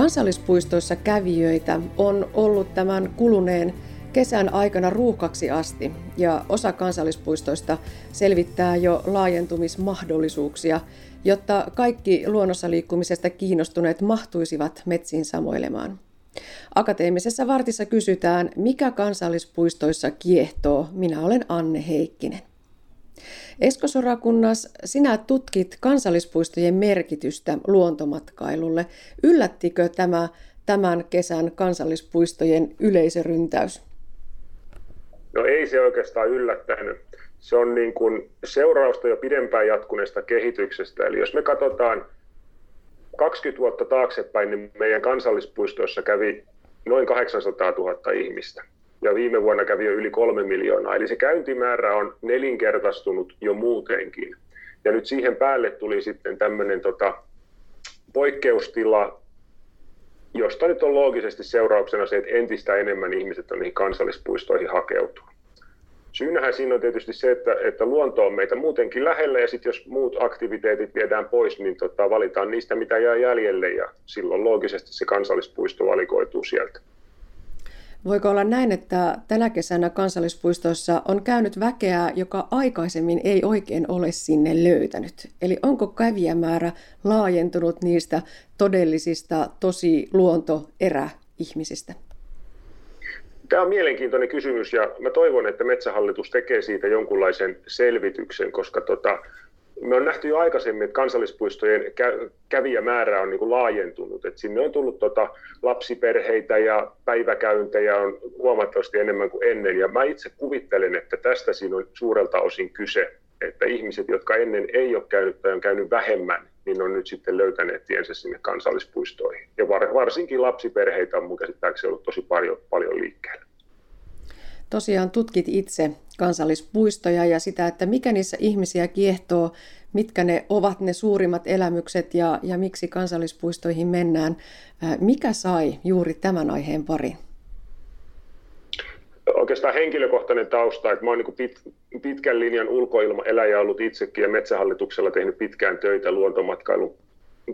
Kansallispuistoissa kävijöitä on ollut tämän kuluneen kesän aikana ruuhkaksi asti ja osa kansallispuistoista selvittää jo laajentumismahdollisuuksia, jotta kaikki luonnossa liikkumisesta kiinnostuneet mahtuisivat metsiin samoilemaan. Akateemisessa vartissa kysytään, mikä kansallispuistoissa kiehtoo. Minä olen Anne Heikkinen. Esko Sorakunnas, sinä tutkit kansallispuistojen merkitystä luontomatkailulle. Yllättikö tämä tämän kesän kansallispuistojen yleisöryntäys? No ei se oikeastaan yllättänyt. Se on niin kuin seurausta jo pidempään jatkuneesta kehityksestä. Eli jos me katsotaan 20 vuotta taaksepäin, niin meidän kansallispuistoissa kävi noin 800 000 ihmistä ja viime vuonna kävi jo yli kolme miljoonaa. Eli se käyntimäärä on nelinkertaistunut jo muutenkin. Ja nyt siihen päälle tuli sitten tämmöinen tota, poikkeustila, josta nyt on loogisesti seurauksena se, että entistä enemmän ihmiset on niihin kansallispuistoihin hakeutuu. Syynähän siinä on tietysti se, että, että luonto on meitä muutenkin lähellä ja sitten jos muut aktiviteetit viedään pois, niin tota, valitaan niistä, mitä jää jäljelle ja silloin loogisesti se kansallispuisto valikoituu sieltä. Voiko olla näin, että tänä kesänä kansallispuistoissa on käynyt väkeä, joka aikaisemmin ei oikein ole sinne löytänyt? Eli onko kävijämäärä laajentunut niistä todellisista tosi luontoeräihmisistä? Tämä on mielenkiintoinen kysymys ja mä toivon, että Metsähallitus tekee siitä jonkunlaisen selvityksen, koska tota, me on nähty jo aikaisemmin, että kansallispuistojen kävijämäärä on niin kuin laajentunut. että sinne on tullut tota lapsiperheitä ja päiväkäyntejä on huomattavasti enemmän kuin ennen. Ja mä itse kuvittelen, että tästä siinä on suurelta osin kyse, että ihmiset, jotka ennen ei ole käynyt tai on käynyt vähemmän, niin on nyt sitten löytäneet tiensä sinne kansallispuistoihin. Ja varsinkin lapsiperheitä on mun käsittääkseni ollut tosi paljon, paljon liikkeellä. Tosiaan tutkit itse kansallispuistoja ja sitä, että mikä niissä ihmisiä kiehtoo, mitkä ne ovat ne suurimmat elämykset ja, ja miksi kansallispuistoihin mennään. Mikä sai juuri tämän aiheen pariin? Oikeastaan henkilökohtainen tausta, että mä oon niin pit, pitkän linjan ulkoilmaeläjä ollut itsekin ja Metsähallituksella tehnyt pitkään töitä luontomatkailun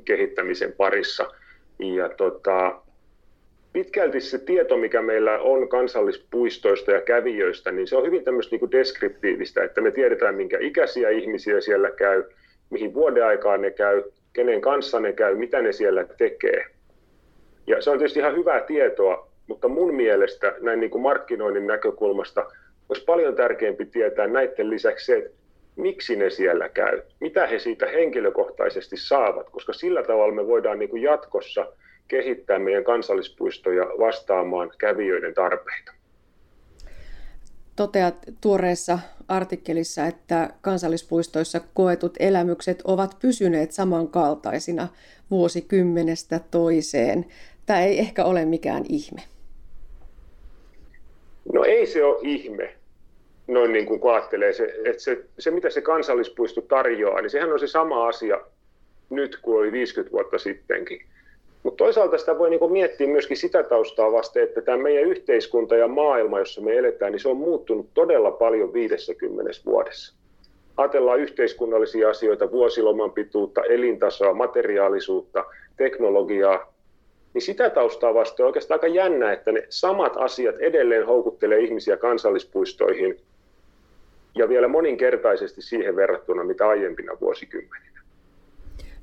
kehittämisen parissa. Ja tota, pitkälti se tieto, mikä meillä on kansallispuistoista ja kävijöistä, niin se on hyvin tämmöistä niin kuin deskriptiivistä, että me tiedetään, minkä ikäisiä ihmisiä siellä käy, mihin vuodeaikaan ne käy, kenen kanssa ne käy, mitä ne siellä tekee. Ja se on tietysti ihan hyvää tietoa, mutta mun mielestä näin niin kuin markkinoinnin näkökulmasta olisi paljon tärkeämpi tietää näiden lisäksi se, että miksi ne siellä käy, mitä he siitä henkilökohtaisesti saavat, koska sillä tavalla me voidaan niin kuin jatkossa – kehittää meidän kansallispuistoja vastaamaan kävijöiden tarpeita. Toteat tuoreessa artikkelissa, että kansallispuistoissa koetut elämykset ovat pysyneet samankaltaisina vuosikymmenestä toiseen. Tämä ei ehkä ole mikään ihme. No ei se ole ihme, noin niin kuin ajattelee. Se, että se, se, mitä se kansallispuisto tarjoaa, niin sehän on se sama asia nyt kuin oli 50 vuotta sittenkin. Mutta toisaalta sitä voi niinku miettiä myöskin sitä taustaa vasten, että tämä meidän yhteiskunta ja maailma, jossa me eletään, niin se on muuttunut todella paljon 50 vuodessa. Ajatellaan yhteiskunnallisia asioita, vuosiloman pituutta, elintasoa, materiaalisuutta, teknologiaa, niin sitä taustaa vasten on oikeastaan aika jännä, että ne samat asiat edelleen houkuttelee ihmisiä kansallispuistoihin ja vielä moninkertaisesti siihen verrattuna, mitä aiempina vuosikymmeninä.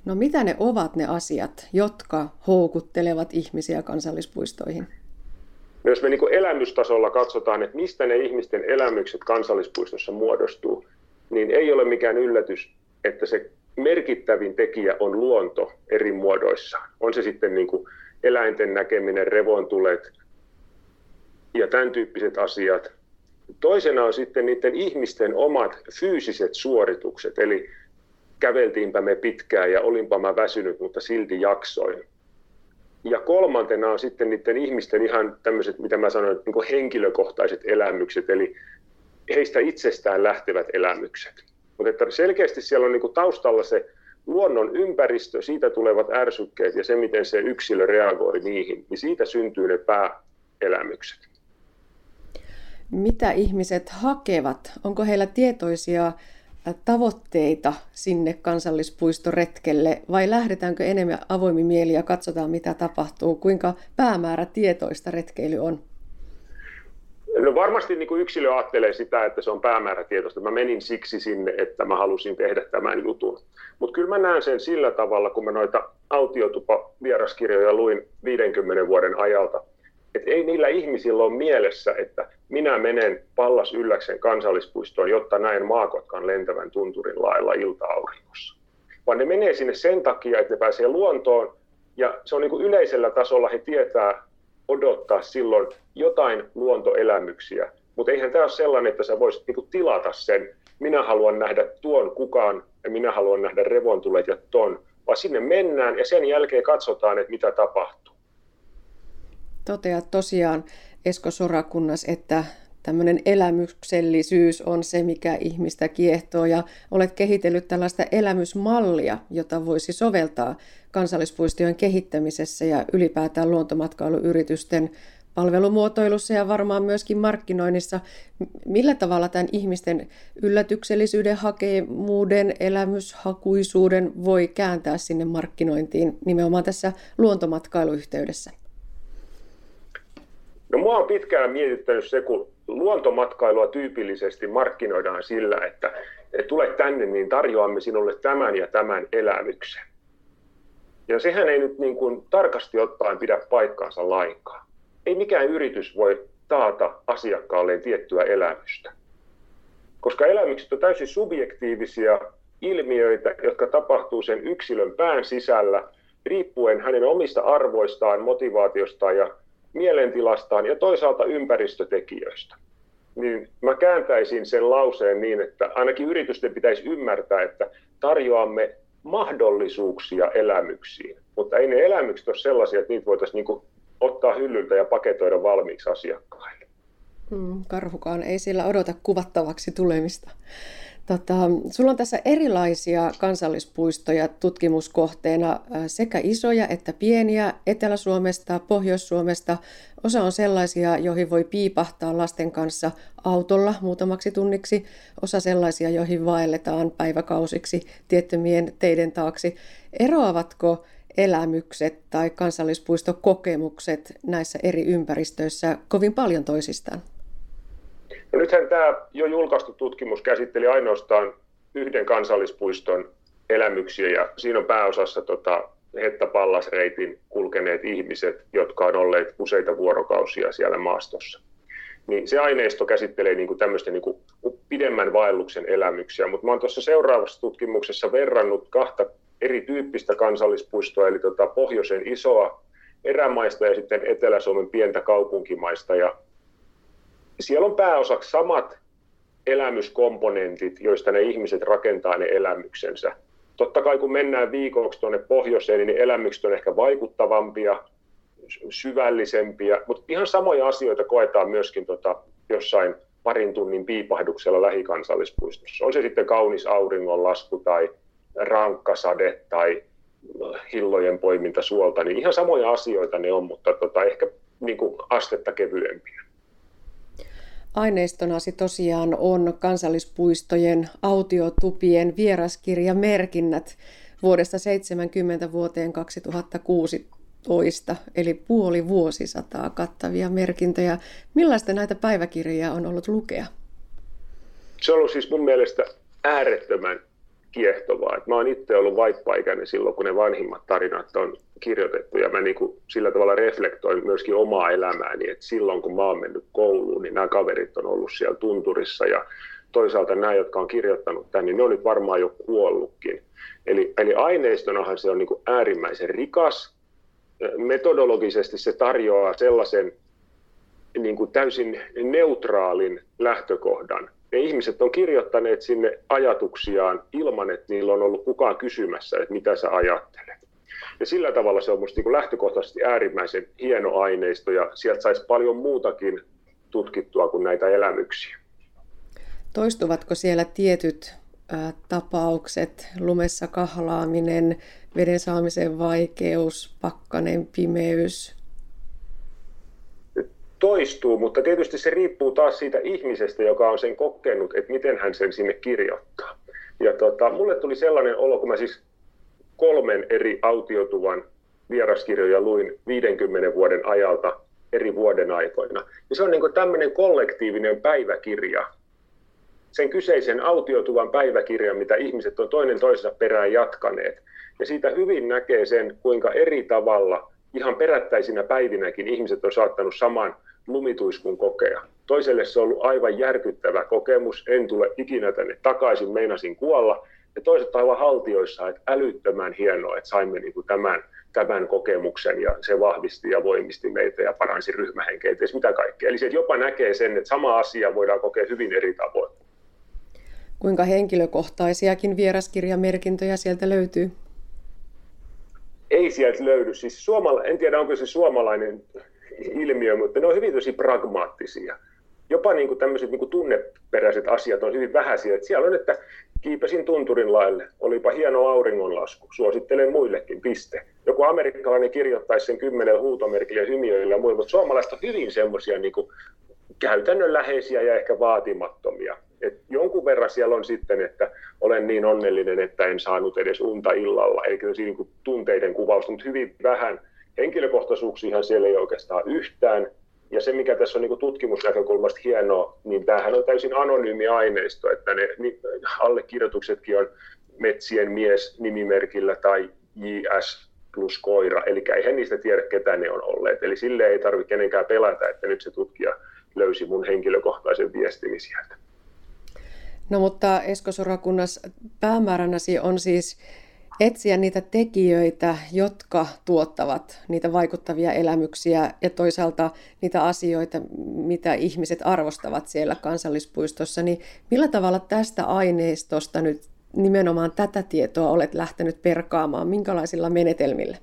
No mitä ne ovat ne asiat, jotka houkuttelevat ihmisiä kansallispuistoihin? No jos me niin elämystasolla katsotaan, että mistä ne ihmisten elämykset kansallispuistossa muodostuu, niin ei ole mikään yllätys, että se merkittävin tekijä on luonto eri muodoissa. On se sitten niin eläinten näkeminen, revontulet ja tämän tyyppiset asiat. Toisena on sitten niiden ihmisten omat fyysiset suoritukset, eli käveltiinpä me pitkään ja olinpa mä väsynyt, mutta silti jaksoin. Ja kolmantena on sitten niiden ihmisten ihan tämmöiset, mitä mä sanoin, niin henkilökohtaiset elämykset, eli heistä itsestään lähtevät elämykset. Mutta että selkeästi siellä on niin taustalla se luonnon ympäristö, siitä tulevat ärsykkeet ja se, miten se yksilö reagoi niihin, niin siitä syntyy ne pääelämykset. Mitä ihmiset hakevat? Onko heillä tietoisia tavoitteita sinne kansallispuistoretkelle vai lähdetäänkö enemmän avoimin mieli ja katsotaan mitä tapahtuu? Kuinka päämäärätietoista retkeily on? No varmasti niin kuin yksilö ajattelee sitä, että se on päämäärätietoista. Mä menin siksi sinne, että mä halusin tehdä tämän jutun. Mutta kyllä mä näen sen sillä tavalla, kun mä noita autiotupa-vieraskirjoja luin 50 vuoden ajalta, että ei niillä ihmisillä ole mielessä, että minä menen Pallas Ylläksen kansallispuistoon, jotta näen maakotkan lentävän tunturin lailla ilta-aurinkossa. Vaan ne menee sinne sen takia, että ne pääsee luontoon, ja se on niin kuin yleisellä tasolla, he tietää odottaa silloin jotain luontoelämyksiä. Mutta eihän tämä ole sellainen, että sä voisit niinku tilata sen, minä haluan nähdä tuon kukaan ja minä haluan nähdä revontulet ja ton, vaan sinne mennään ja sen jälkeen katsotaan, että mitä tapahtuu. Toteat tosiaan Esko Sorakunnas, että tämmöinen elämyksellisyys on se, mikä ihmistä kiehtoo ja olet kehitellyt tällaista elämysmallia, jota voisi soveltaa kansallispuistojen kehittämisessä ja ylipäätään luontomatkailuyritysten palvelumuotoilussa ja varmaan myöskin markkinoinnissa. Millä tavalla tämän ihmisten yllätyksellisyyden, hakemuuden, elämyshakuisuuden voi kääntää sinne markkinointiin nimenomaan tässä luontomatkailuyhteydessä? No mua on pitkään mietittänyt se, kun luontomatkailua tyypillisesti markkinoidaan sillä, että, tule tänne, niin tarjoamme sinulle tämän ja tämän elämyksen. Ja sehän ei nyt niin kuin tarkasti ottaen pidä paikkaansa lainkaan. Ei mikään yritys voi taata asiakkaalleen tiettyä elämystä. Koska elämykset on täysin subjektiivisia ilmiöitä, jotka tapahtuu sen yksilön pään sisällä, riippuen hänen omista arvoistaan, motivaatiostaan ja mielentilastaan ja toisaalta ympäristötekijöistä. Niin mä kääntäisin sen lauseen niin, että ainakin yritysten pitäisi ymmärtää, että tarjoamme mahdollisuuksia elämyksiin, mutta ei ne elämykset ole sellaisia, että niitä voitaisiin niin ottaa hyllyltä ja paketoida valmiiksi asiakkaille. Hmm, karhukaan ei sillä odota kuvattavaksi tulemista. Tota, sulla on tässä erilaisia kansallispuistoja tutkimuskohteena, sekä isoja että pieniä, Etelä-Suomesta, Pohjois-Suomesta. Osa on sellaisia, joihin voi piipahtaa lasten kanssa autolla muutamaksi tunniksi, osa sellaisia, joihin vaelletaan päiväkausiksi tiettymien teiden taaksi. Eroavatko elämykset tai kansallispuistokokemukset näissä eri ympäristöissä kovin paljon toisistaan? No nythän tämä jo julkaistu tutkimus käsitteli ainoastaan yhden kansallispuiston elämyksiä ja siinä on pääosassa tota, Hetta Pallasreitin kulkeneet ihmiset, jotka on olleet useita vuorokausia siellä maastossa. Niin se aineisto käsittelee niin kuin tämmöistä niin kuin pidemmän vaelluksen elämyksiä, mutta mä oon tuossa seuraavassa tutkimuksessa verrannut kahta erityyppistä kansallispuistoa, eli tota pohjoisen isoa erämaista ja sitten Etelä-Suomen pientä kaupunkimaista. Ja siellä on pääosaksi samat elämyskomponentit, joista ne ihmiset rakentaa ne elämyksensä. Totta kai kun mennään viikoksi tuonne pohjoiseen, niin elämykset on ehkä vaikuttavampia, syvällisempiä, mutta ihan samoja asioita koetaan myöskin tota, jossain parin tunnin piipahduksella lähikansallispuistossa. On se sitten kaunis auringonlasku tai rankkasade tai hillojen poiminta suolta, niin ihan samoja asioita ne on, mutta tota, ehkä niin kuin astetta kevyempiä. Aineistonasi tosiaan on kansallispuistojen autiotupien vieraskirjamerkinnät vuodesta 70 vuoteen 2016, eli puoli vuosisataa kattavia merkintöjä. Millaista näitä päiväkirjoja on ollut lukea? Se on ollut siis mun mielestä äärettömän kiehtovaa. Et mä oon itse ollut vaippaikäinen silloin, kun ne vanhimmat tarinat on kirjoitettu ja mä niin kuin sillä tavalla reflektoin myöskin omaa elämääni, että silloin kun mä oon mennyt kouluun, niin nämä kaverit on ollut siellä tunturissa ja toisaalta nämä, jotka on kirjoittanut tämän, niin ne on nyt varmaan jo kuollutkin. Eli, eli aineistonahan se on niin kuin äärimmäisen rikas. Metodologisesti se tarjoaa sellaisen niin kuin täysin neutraalin lähtökohdan ne ihmiset on kirjoittaneet sinne ajatuksiaan ilman, että niillä on ollut kukaan kysymässä, että mitä sä ajattelet. Ja sillä tavalla se on minusta niin lähtökohtaisesti äärimmäisen hieno aineisto ja sieltä saisi paljon muutakin tutkittua kuin näitä elämyksiä. Toistuvatko siellä tietyt ä, tapaukset, lumessa kahlaaminen, veden saamisen vaikeus, pakkanen, pimeys, toistuu, mutta tietysti se riippuu taas siitä ihmisestä, joka on sen kokenut, että miten hän sen sinne kirjoittaa. Ja tota, mulle tuli sellainen olo, kun mä siis kolmen eri autiotuvan vieraskirjoja luin 50 vuoden ajalta eri vuoden aikoina. Ja se on niin tämmöinen kollektiivinen päiväkirja, sen kyseisen autiotuvan päiväkirjan, mitä ihmiset on toinen toisensa perään jatkaneet. Ja siitä hyvin näkee sen, kuinka eri tavalla ihan perättäisinä päivinäkin ihmiset on saattanut saman lumituiskun kokea. Toiselle se on ollut aivan järkyttävä kokemus, en tule ikinä tänne takaisin, meinasin kuolla. Ja toiset aivan haltioissa, että älyttömän hienoa, että saimme niin kuin tämän, tämän kokemuksen ja se vahvisti ja voimisti meitä ja paransi ryhmähenkeä, mitä kaikkea. Eli se jopa näkee sen, että sama asia voidaan kokea hyvin eri tavoin. Kuinka henkilökohtaisiakin vieraskirjamerkintöjä sieltä löytyy? Ei sieltä löydy. Siis suomala, en tiedä, onko se suomalainen ilmiö, mutta ne on hyvin tosi pragmaattisia. Jopa niin kuin tämmöiset niin kuin tunneperäiset asiat on hyvin vähäisiä. Että siellä on, että kiipesin tunturin laille, olipa hieno auringonlasku, suosittelen muillekin, piste. Joku amerikkalainen kirjoittaisi sen kymmenen huutomerkillä hymiöillä ja muilla, mutta suomalaiset on hyvin semmoisia niin käytännönläheisiä ja ehkä vaatimattomia. Et jonkun verran siellä on sitten, että olen niin onnellinen, että en saanut edes unta illalla, eli niin kuin tunteiden kuvausta, mutta hyvin vähän. Henkilökohtaisuuksia siellä ei oikeastaan yhtään. Ja se, mikä tässä on niin tutkimusnäkökulmasta hienoa, niin tämähän on täysin anonyymi aineisto, että ne allekirjoituksetkin on metsien mies nimimerkillä tai JS plus koira, eli eihän niistä tiedä, ketä ne on olleet. Eli sille ei tarvitse kenenkään pelätä, että nyt se tutkija löysi mun henkilökohtaisen viestini sieltä. No mutta Esko Sorakunnas, päämääränäsi on siis etsiä niitä tekijöitä, jotka tuottavat niitä vaikuttavia elämyksiä ja toisaalta niitä asioita, mitä ihmiset arvostavat siellä kansallispuistossa. Niin millä tavalla tästä aineistosta nyt nimenomaan tätä tietoa olet lähtenyt perkaamaan? Minkälaisilla menetelmillä?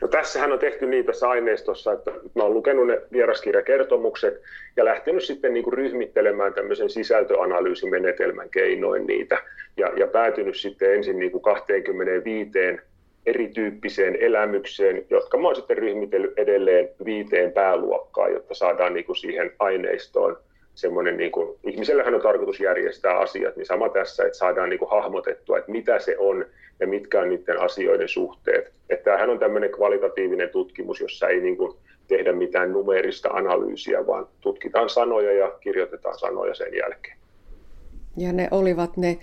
No tässähän on tehty niin tässä aineistossa, että mä olen lukenut ne vieraskirjakertomukset ja lähtenyt sitten niin kuin ryhmittelemään tämmöisen sisältöanalyysimenetelmän keinoin niitä. Ja, ja päätynyt sitten ensin niin kuin 25 erityyppiseen elämykseen, jotka mä oon sitten ryhmitellyt edelleen viiteen pääluokkaan, jotta saadaan niin kuin siihen aineistoon semmoinen, niin kuin, ihmisellähän on tarkoitus järjestää asiat, niin sama tässä, että saadaan niin kuin hahmotettua, että mitä se on ja mitkä on niiden asioiden suhteet. Että tämähän on tämmöinen kvalitatiivinen tutkimus, jossa ei niin kuin tehdä mitään numerista analyysiä, vaan tutkitaan sanoja ja kirjoitetaan sanoja sen jälkeen. Ja ne olivat ne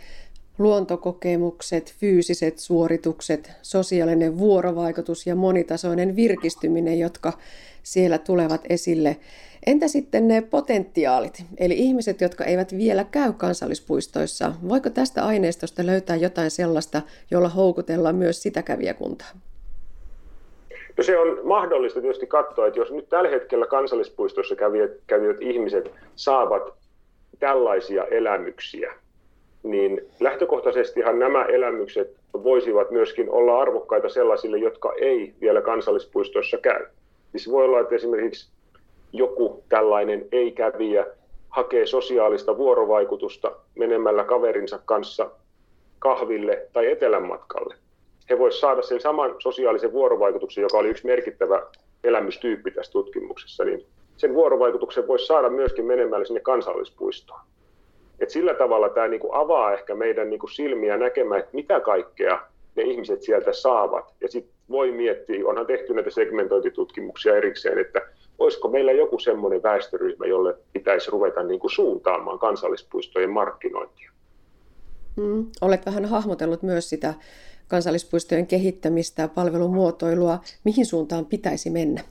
luontokokemukset, fyysiset suoritukset, sosiaalinen vuorovaikutus ja monitasoinen virkistyminen, jotka siellä tulevat esille. Entä sitten ne potentiaalit, eli ihmiset, jotka eivät vielä käy kansallispuistoissa? Voiko tästä aineistosta löytää jotain sellaista, jolla houkutellaan myös sitä kävijäkuntaa? No se on mahdollista tietysti katsoa, että jos nyt tällä hetkellä kansallispuistossa kävijät, kävijät ihmiset saavat tällaisia elämyksiä, niin lähtökohtaisestihan nämä elämykset voisivat myöskin olla arvokkaita sellaisille, jotka ei vielä kansallispuistoissa käy. Siis voi olla, että esimerkiksi joku tällainen ei-kävijä hakee sosiaalista vuorovaikutusta menemällä kaverinsa kanssa kahville tai etelänmatkalle. He voisivat saada sen saman sosiaalisen vuorovaikutuksen, joka oli yksi merkittävä elämystyyppi tässä tutkimuksessa, niin sen vuorovaikutuksen voisi saada myöskin menemällä sinne kansallispuistoon. Et sillä tavalla tämä niinku avaa ehkä meidän niinku silmiä näkemään, että mitä kaikkea ne ihmiset sieltä saavat. Ja sitten voi miettiä, onhan tehty näitä segmentointitutkimuksia erikseen, että olisiko meillä joku semmoinen väestöryhmä, jolle pitäisi ruveta niin kuin suuntaamaan kansallispuistojen markkinointia. Mm, olet vähän hahmotellut myös sitä kansallispuistojen kehittämistä ja palvelumuotoilua. Mihin suuntaan pitäisi mennä?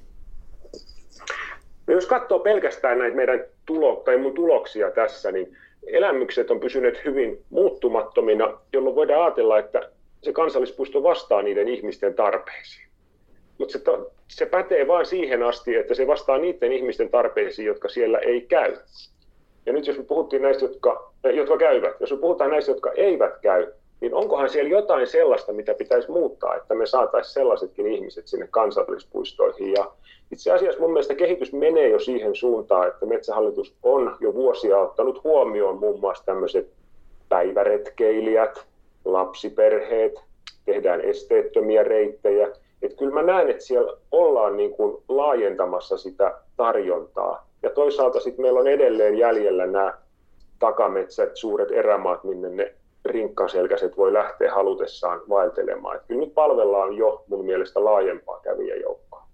No jos katsoo pelkästään näitä meidän tulo, tai mun tuloksia tässä, niin elämykset on pysyneet hyvin muuttumattomina, jolloin voidaan ajatella, että se kansallispuisto vastaa niiden ihmisten tarpeisiin. Mutta se, se pätee vain siihen asti, että se vastaa niiden ihmisten tarpeisiin, jotka siellä ei käy. Ja nyt jos me puhuttiin näistä, jotka, jotka käyvät, jos me puhutaan näistä, jotka eivät käy, niin onkohan siellä jotain sellaista, mitä pitäisi muuttaa, että me saataisiin sellaisetkin ihmiset sinne kansallispuistoihin. Ja itse asiassa mun mielestä kehitys menee jo siihen suuntaan, että Metsähallitus on jo vuosia ottanut huomioon muun muassa tämmöiset päiväretkeilijät, lapsiperheet, tehdään esteettömiä reittejä. Että kyllä mä näen, että siellä ollaan niin kuin laajentamassa sitä tarjontaa. Ja toisaalta sitten meillä on edelleen jäljellä nämä takametsät, suuret erämaat, minne ne rinkkaselkäiset voi lähteä halutessaan vaeltelemaan. Että kyllä nyt palvellaan jo mun mielestä laajempaa kävijäjoukkoa.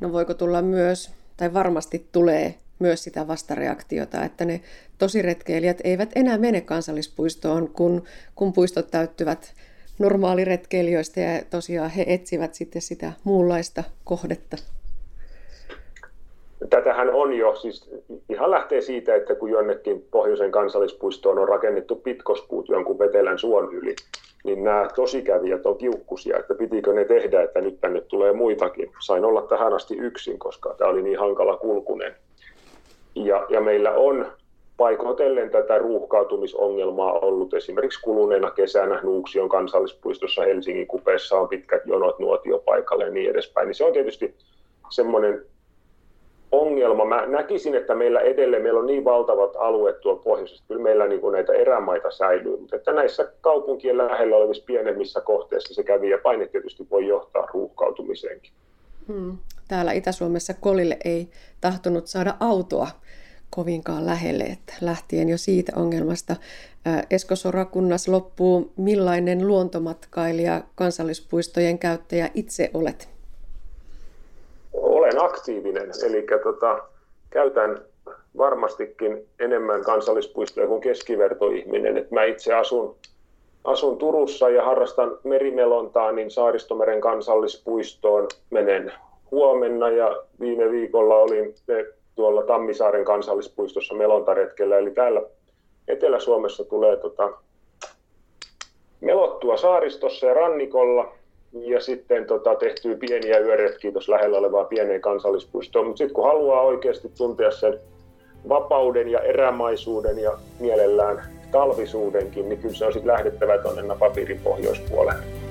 No voiko tulla myös, tai varmasti tulee myös sitä vastareaktiota, että ne tosiretkeilijät eivät enää mene kansallispuistoon, kun, kun puistot täyttyvät normaaliretkeilijöistä ja tosiaan he etsivät sitten sitä muunlaista kohdetta. Tätähän on jo, siis ihan lähtee siitä, että kun jonnekin pohjoisen kansallispuistoon on rakennettu pitkospuut jonkun vetelän suon yli, niin nämä tosikävijät on kiukkusia, että pitikö ne tehdä, että nyt tänne tulee muitakin. Sain olla tähän asti yksin, koska tämä oli niin hankala kulkunen. Ja, ja meillä on paikoitellen tätä ruuhkautumisongelmaa ollut esimerkiksi kuluneena kesänä Nuuksion kansallispuistossa Helsingin kupeessa on pitkät jonot nuotiopaikalle ja niin edespäin. Niin se on tietysti semmoinen ongelma. Mä näkisin, että meillä edelleen meillä on niin valtavat alueet tuolla pohjoisessa, kyllä meillä niin kuin näitä erämaita säilyy, mutta että näissä kaupunkien lähellä olevissa pienemmissä kohteissa se kävi ja paine tietysti voi johtaa ruuhkautumiseenkin. Hmm. Täällä Itä-Suomessa Kolille ei tahtonut saada autoa kovinkaan lähelle, että lähtien jo siitä ongelmasta. Esko Sorakunnas loppuu, millainen luontomatkailija, kansallispuistojen käyttäjä itse olet? Olen aktiivinen, eli tota, käytän varmastikin enemmän kansallispuistoja kuin keskivertoihminen. Et mä itse asun, asun Turussa ja harrastan merimelontaa, niin Saaristomeren kansallispuistoon menen huomenna ja viime viikolla olin tuolla Tammisaaren kansallispuistossa melontaretkellä. Eli täällä Etelä-Suomessa tulee tota, melottua saaristossa ja rannikolla ja sitten tota, tehtyy pieniä yöretkiä tuossa lähellä olevaa pieneen kansallispuistoon. Mutta sitten kun haluaa oikeasti tuntea sen vapauden ja erämaisuuden ja mielellään talvisuudenkin, niin kyllä se on sitten lähdettävä tuonne Napapiirin pohjoispuolelle.